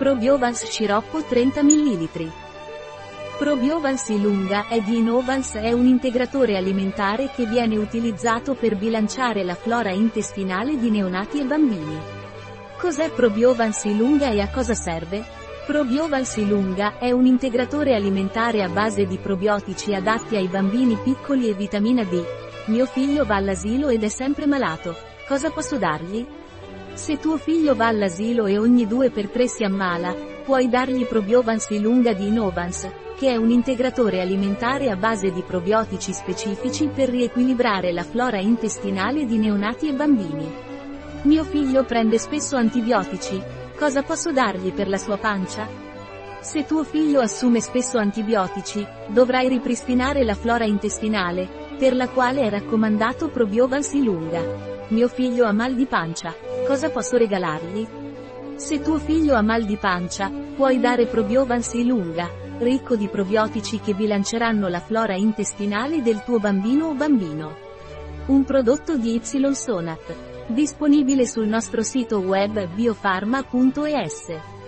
Probiovans sciroppo 30 ml. Probiovans Ilunga è di Innovans è un integratore alimentare che viene utilizzato per bilanciare la flora intestinale di neonati e bambini. Cos'è Probiovans Ilunga e a cosa serve? Probiovans Ilunga è un integratore alimentare a base di probiotici adatti ai bambini piccoli e vitamina D. Mio figlio va all'asilo ed è sempre malato. Cosa posso dargli? Se tuo figlio va all'asilo e ogni 2x3 si ammala, puoi dargli Probiovans Ilunga di Innovans, che è un integratore alimentare a base di probiotici specifici per riequilibrare la flora intestinale di neonati e bambini. Mio figlio prende spesso antibiotici, cosa posso dargli per la sua pancia? Se tuo figlio assume spesso antibiotici, dovrai ripristinare la flora intestinale, per la quale è raccomandato Probiovalsi lunga. Mio figlio ha mal di pancia, cosa posso regalargli? Se tuo figlio ha mal di pancia, puoi dare Probiovalsi lunga, ricco di probiotici che bilanceranno la flora intestinale del tuo bambino o bambino. Un prodotto di Y Sonat. Disponibile sul nostro sito web biofarma.es.